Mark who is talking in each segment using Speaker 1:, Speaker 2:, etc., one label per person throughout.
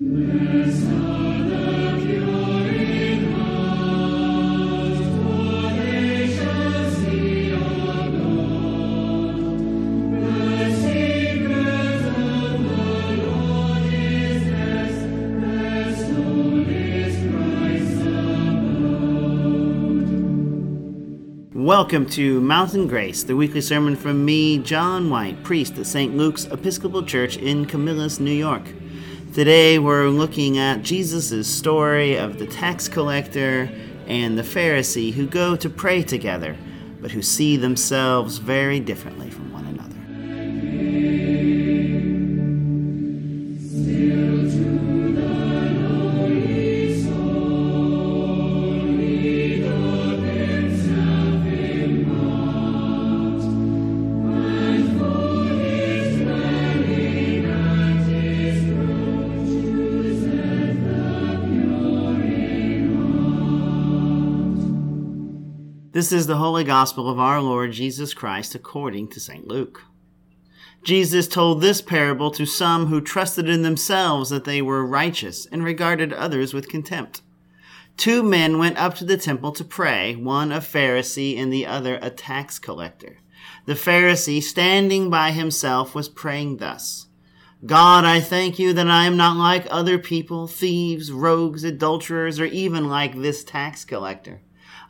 Speaker 1: Welcome to Mountain Grace, the weekly sermon from me, John White, priest at St. Luke's Episcopal Church in Camillus, New York. Today we're looking at Jesus' story of the tax collector and the Pharisee who go to pray together, but who see themselves very differently from This is the Holy Gospel of our Lord Jesus Christ according to St. Luke. Jesus told this parable to some who trusted in themselves that they were righteous and regarded others with contempt. Two men went up to the temple to pray, one a Pharisee and the other a tax collector. The Pharisee, standing by himself, was praying thus God, I thank you that I am not like other people, thieves, rogues, adulterers, or even like this tax collector.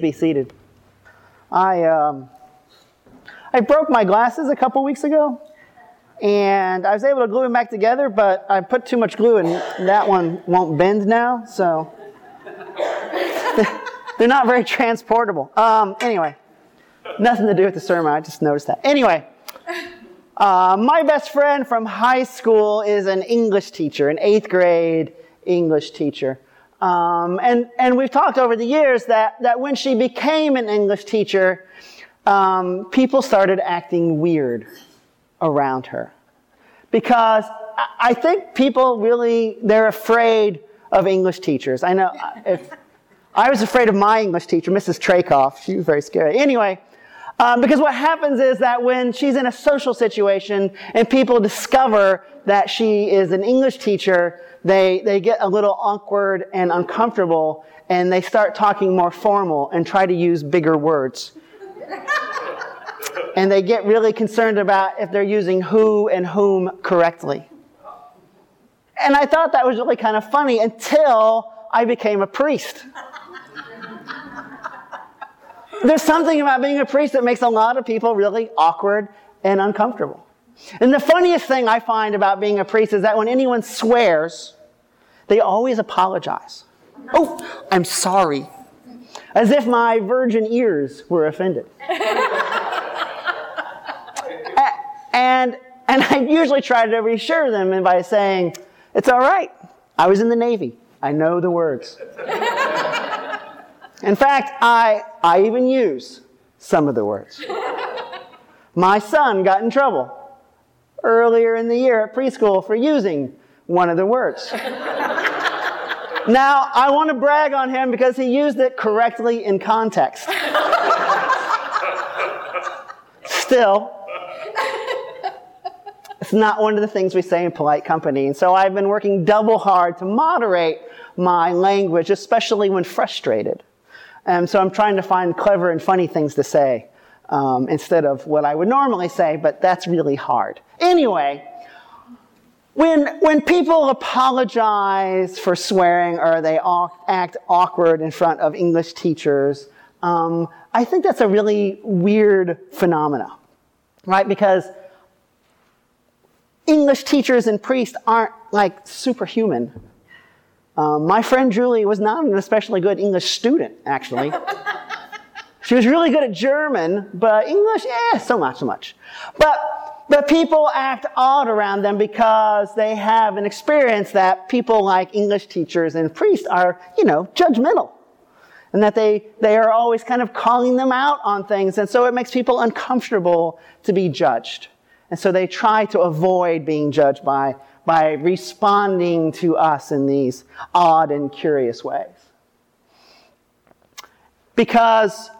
Speaker 2: Be seated. I um, I broke my glasses a couple weeks ago, and I was able to glue them back together, but I put too much glue, and that one won't bend now. So they're not very transportable. Um, anyway, nothing to do with the sermon. I just noticed that. Anyway. Uh, my best friend from high school is an English teacher, an eighth grade English teacher. Um, and, and we've talked over the years that, that when she became an English teacher, um, people started acting weird around her. Because I- think people really, they're afraid of English teachers. I know if, I was afraid of my English teacher, Mrs. Trakoff. She was very scary. Anyway, um, because what happens is that when she's in a social situation and people discover that she is an English teacher, they, they get a little awkward and uncomfortable and they start talking more formal and try to use bigger words. and they get really concerned about if they're using who and whom correctly. And I thought that was really kind of funny until I became a priest. There's something about being a priest that makes a lot of people really awkward and uncomfortable. And the funniest thing I find about being a priest is that when anyone swears, they always apologize. Oh, I'm sorry. As if my virgin ears were offended. And, and I usually try to reassure them by saying, It's all right. I was in the Navy. I know the words. In fact, I, I even use some of the words. My son got in trouble earlier in the year at preschool for using one of the words. now, I want to brag on him because he used it correctly in context. Still, It's not one of the things we say in polite company. And so I've been working double hard to moderate my language, especially when frustrated. And so I'm trying to find clever and funny things to say um, instead of what I would normally say, but that's really hard. Anyway, when, when people apologize for swearing or they act awkward in front of English teachers, um, I think that's a really weird phenomena, right? Because English teachers and priests aren't like superhuman. Um, my friend Julie was not an especially good English student, actually. she was really good at German, but English, eh, so not so much. But, but people act odd around them because they have an experience that people like English teachers and priests are, you know, judgmental. And that they, they are always kind of calling them out on things. And so it makes people uncomfortable to be judged. And so they try to avoid being judged by, by responding to us in these odd and curious ways. Because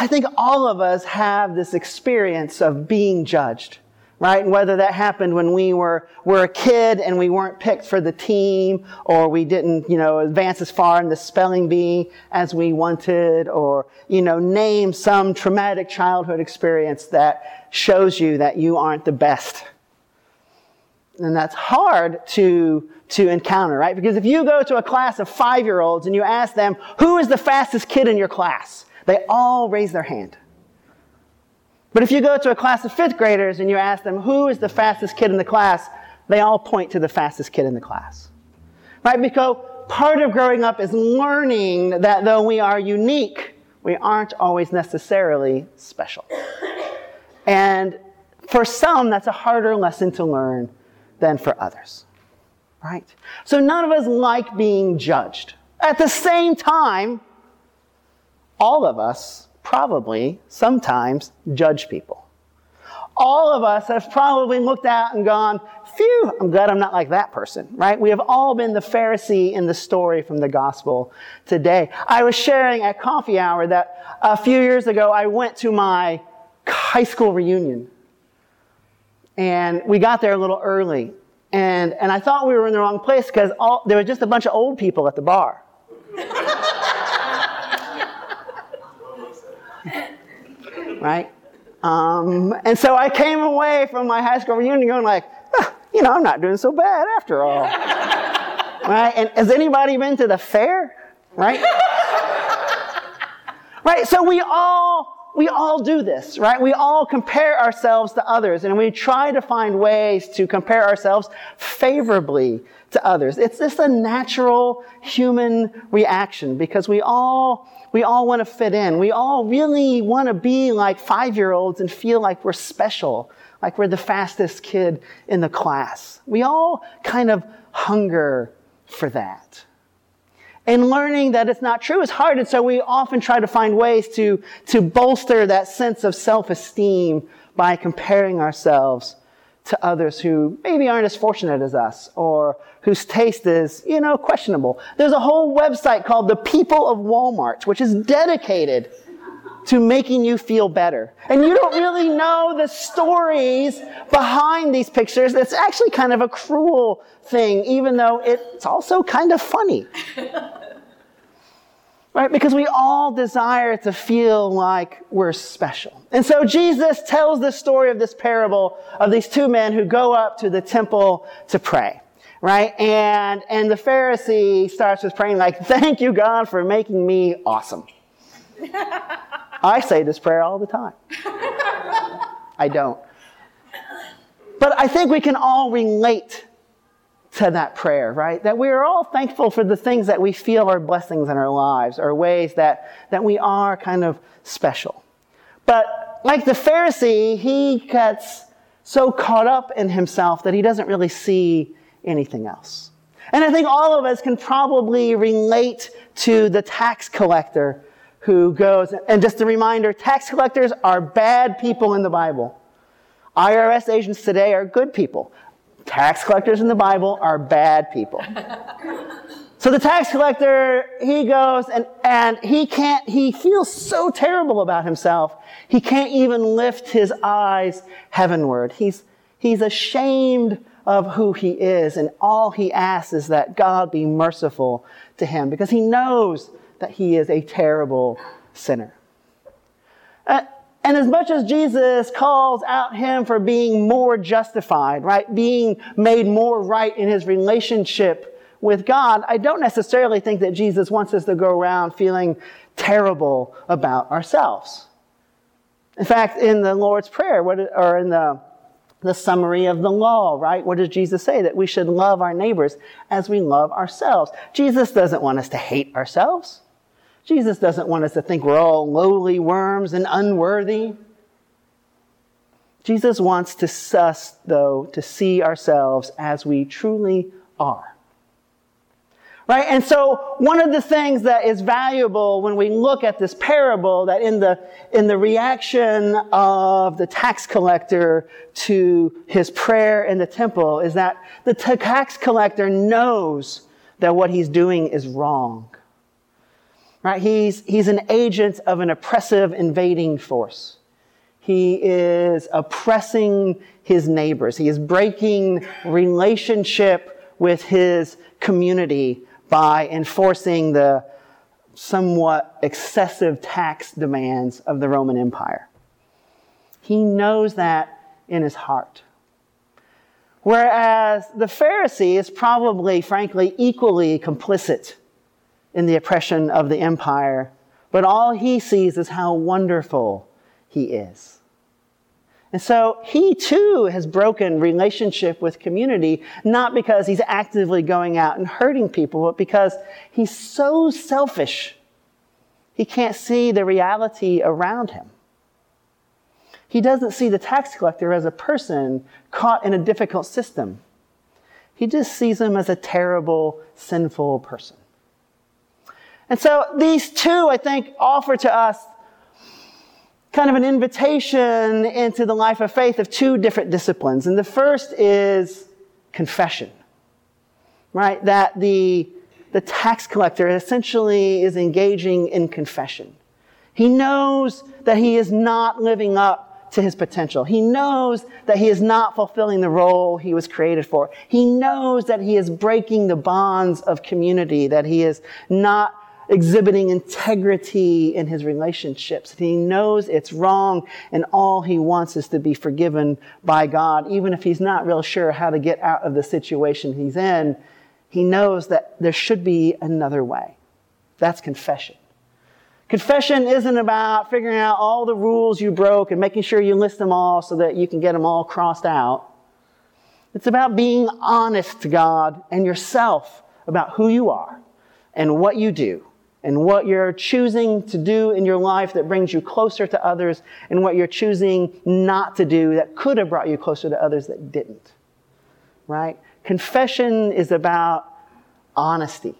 Speaker 2: I think all of us have this experience of being judged right? And whether that happened when we were, were a kid and we weren't picked for the team, or we didn't, you know, advance as far in the spelling bee as we wanted, or, you know, name some traumatic childhood experience that shows you that you aren't the best. And that's hard to, to encounter, right? Because if you go to a class of five year olds and you ask them, who is the fastest kid in your class? They all raise their hand. But if you go to a class of fifth graders and you ask them, who is the fastest kid in the class? They all point to the fastest kid in the class. Right? Because part of growing up is learning that though we are unique, we aren't always necessarily special. And for some, that's a harder lesson to learn than for others. Right? So none of us like being judged. At the same time, all of us probably sometimes judge people. All of us have probably looked out and gone, phew, I'm glad I'm not like that person, right? We have all been the Pharisee in the story from the gospel today. I was sharing at coffee hour that a few years ago I went to my high school reunion. And we got there a little early. And, and I thought we were in the wrong place because there was just a bunch of old people at the bar. Right? Um, and so I came away from my high school reunion going like, ah, you know, I'm not doing so bad after all. right? And has anybody been to the fair? Right? right? So we all we all do this, right? We all compare ourselves to others and we try to find ways to compare ourselves favorably to others. It's just a natural human reaction because we all we all want to fit in. We all really want to be like five year olds and feel like we're special, like we're the fastest kid in the class. We all kind of hunger for that. And learning that it's not true is hard, and so we often try to find ways to, to bolster that sense of self esteem by comparing ourselves to others who maybe aren't as fortunate as us or whose taste is, you know, questionable. There's a whole website called The People of Walmart, which is dedicated to making you feel better. And you don't really know the stories behind these pictures. It's actually kind of a cruel thing, even though it's also kind of funny. right? Because we all desire to feel like we're special. And so Jesus tells the story of this parable of these two men who go up to the temple to pray. Right? And, and the Pharisee starts with praying like, thank you, God, for making me awesome. I say this prayer all the time. I don't. But I think we can all relate to that prayer, right? That we are all thankful for the things that we feel are blessings in our lives or ways that, that we are kind of special. But like the Pharisee, he gets so caught up in himself that he doesn't really see anything else. And I think all of us can probably relate to the tax collector who goes, and just a reminder, tax collectors are bad people in the Bible. IRS agents today are good people. Tax collectors in the Bible are bad people. so the tax collector, he goes and, and he can't, he feels so terrible about himself, he can't even lift his eyes heavenward. He's, He's ashamed of who he is, and all he asks is that God be merciful to him because he knows that he is a terrible sinner. Uh, and as much as Jesus calls out him for being more justified, right, being made more right in his relationship with God, I don't necessarily think that Jesus wants us to go around feeling terrible about ourselves. In fact, in the Lord's Prayer, or in the, the summary of the law, right? What does Jesus say? That we should love our neighbors as we love ourselves. Jesus doesn't want us to hate ourselves. Jesus doesn't want us to think we're all lowly worms and unworthy. Jesus wants to us, though, to see ourselves as we truly are. Right? And so one of the things that is valuable when we look at this parable that in the, in the reaction of the tax collector to his prayer in the temple is that the tax collector knows that what he's doing is wrong. Right? He's, he's an agent of an oppressive invading force. He is oppressing his neighbors. He is breaking relationship with his community by enforcing the somewhat excessive tax demands of the Roman Empire. He knows that in his heart. Whereas the Pharisee is probably, frankly, equally complicit in the oppression of the empire, but all he sees is how wonderful he is. And so he too has broken relationship with community, not because he's actively going out and hurting people, but because he's so selfish. He can't see the reality around him. He doesn't see the tax collector as a person caught in a difficult system. He just sees him as a terrible, sinful person. And so these two, I think, offer to us kind of an invitation into the life of faith of two different disciplines. And the first is confession, right? That the, the tax collector essentially is engaging in confession. He knows that he is not living up to his potential. He knows that he is not fulfilling the role he was created for. He knows that he is breaking the bonds of community, that he is not exhibiting integrity in his relationships. He knows it's wrong and all he wants is to be forgiven by God. Even if he's not real sure how to get out of the situation he's in, he knows that there should be another way. That's confession. Confession isn't about figuring out all the rules you broke and making sure you list them all so that you can get them all crossed out. It's about being honest to God and yourself about who you are and what you do and what you're choosing to do in your life that brings you closer to others and what you're choosing not to do that could have brought you closer to others that didn't. Right? Confession is about honesty.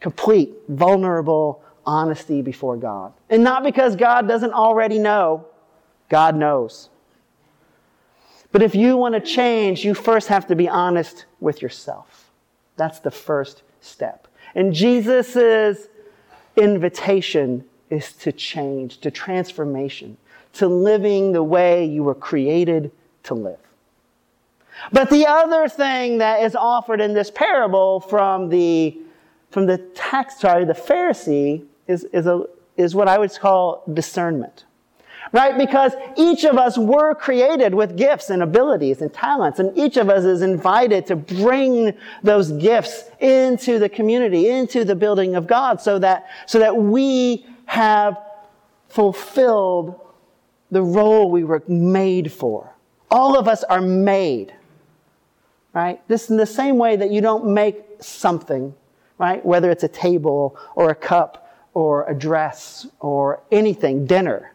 Speaker 2: Complete, vulnerable honesty before God. And not because God doesn't already know, God knows. But if you want to change, you first have to be honest with yourself. That's the first step. And Jesus' invitation is to change, to transformation, to living the way you were created to live. But the other thing that is offered in this parable from the, from the tax, sorry, the Pharisee is, is, a, is what I would call discernment right? Because each of us were created with gifts and abilities and talents, and each of us is invited to bring those gifts into the community, into the building of God, so that, so that we have fulfilled the role we were made for. All of us are made, right? This in the same way that you don't make something, right? Whether it's a table or a cup or a dress or anything, dinner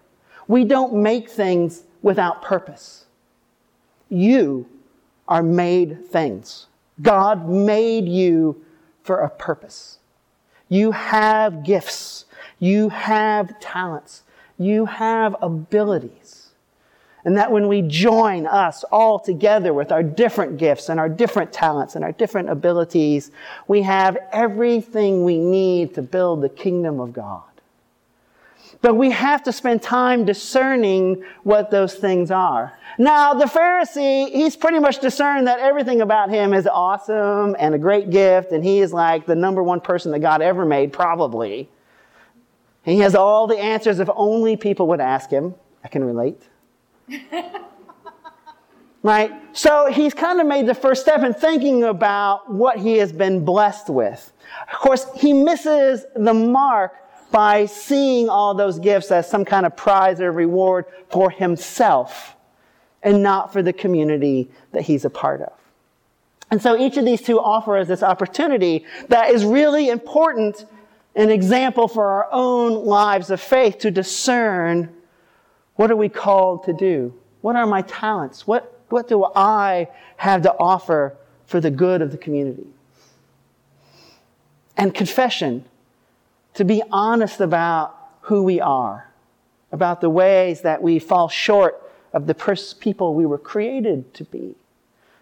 Speaker 2: we don't make things without purpose. You are made things. God made you for a purpose. You have gifts. You have talents. You have abilities. And that when we join us all together with our different gifts and our different talents and our different abilities, we have everything we need to build the kingdom of God. But we have to spend time discerning what those things are. Now, the Pharisee, he's pretty much discerned that everything about him is awesome and a great gift, and he is like the number one person that God ever made, probably. And he has all the answers if only people would ask him. I can relate. right? So he's kind of made the first step in thinking about what he has been blessed with. Of course, he misses the mark by seeing all those gifts as some kind of prize or reward for himself and not for the community that he's a part of. And so each of these two offer us this opportunity that is really important, an example for our own lives of faith to discern what are we called to do? What are my talents? What, what do I have to offer for the good of the community? And confession to be honest about who we are, about the ways that we fall short of the pers- people we were created to be,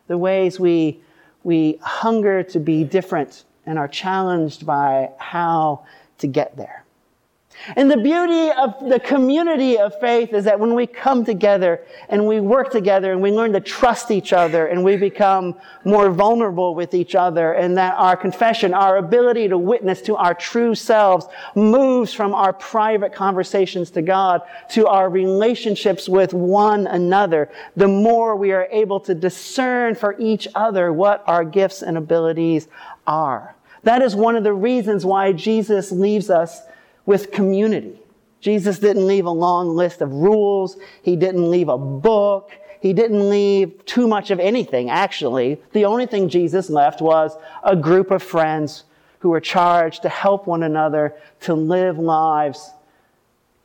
Speaker 2: the ways we, we hunger to be different and are challenged by how to get there. And the beauty of the community of faith is that when we come together and we work together and we learn to trust each other and we become more vulnerable with each other and that our confession, our ability to witness to our true selves moves from our private conversations to God to our relationships with one another, the more we are able to discern for each other what our gifts and abilities are. That is one of the reasons why Jesus leaves us with community. Jesus didn't leave a long list of rules. He didn't leave a book. He didn't leave too much of anything, actually. The only thing Jesus left was a group of friends who were charged to help one another to live lives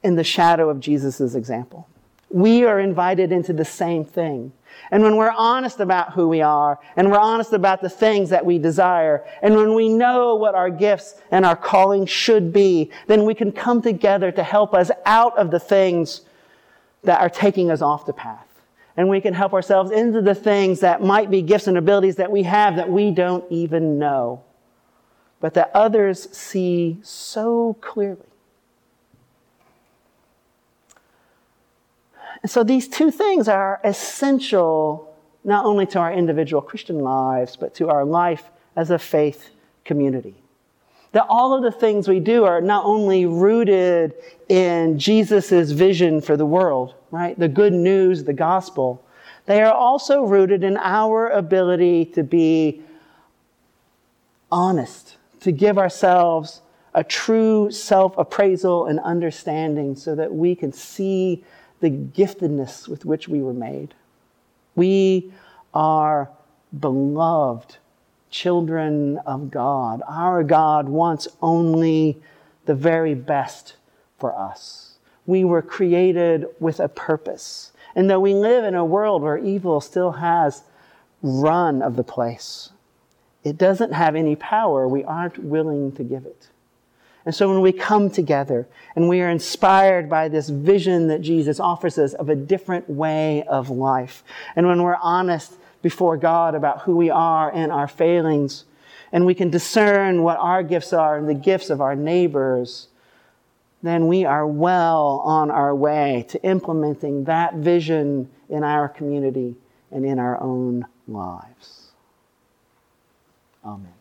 Speaker 2: in the shadow of Jesus' example. We are invited into the same thing. And when we're honest about who we are, and we're honest about the things that we desire, and when we know what our gifts and our calling should be, then we can come together to help us out of the things that are taking us off the path. And we can help ourselves into the things that might be gifts and abilities that we have that we don't even know, but that others see so clearly. And so these two things are essential not only to our individual Christian lives, but to our life as a faith community. That all of the things we do are not only rooted in Jesus' vision for the world, right? The good news, the gospel. They are also rooted in our ability to be honest, to give ourselves a true self appraisal and understanding so that we can see the giftedness with which we were made. We are beloved children of God. Our God wants only the very best for us. We were created with a purpose. And though we live in a world where evil still has run of the place, it doesn't have any power we aren't willing to give it. And so when we come together and we are inspired by this vision that Jesus offers us of a different way of life, and when we're honest before God about who we are and our failings, and we can discern what our gifts are and the gifts of our neighbors, then we are well on our way to implementing that vision in our community and in our own lives. Amen.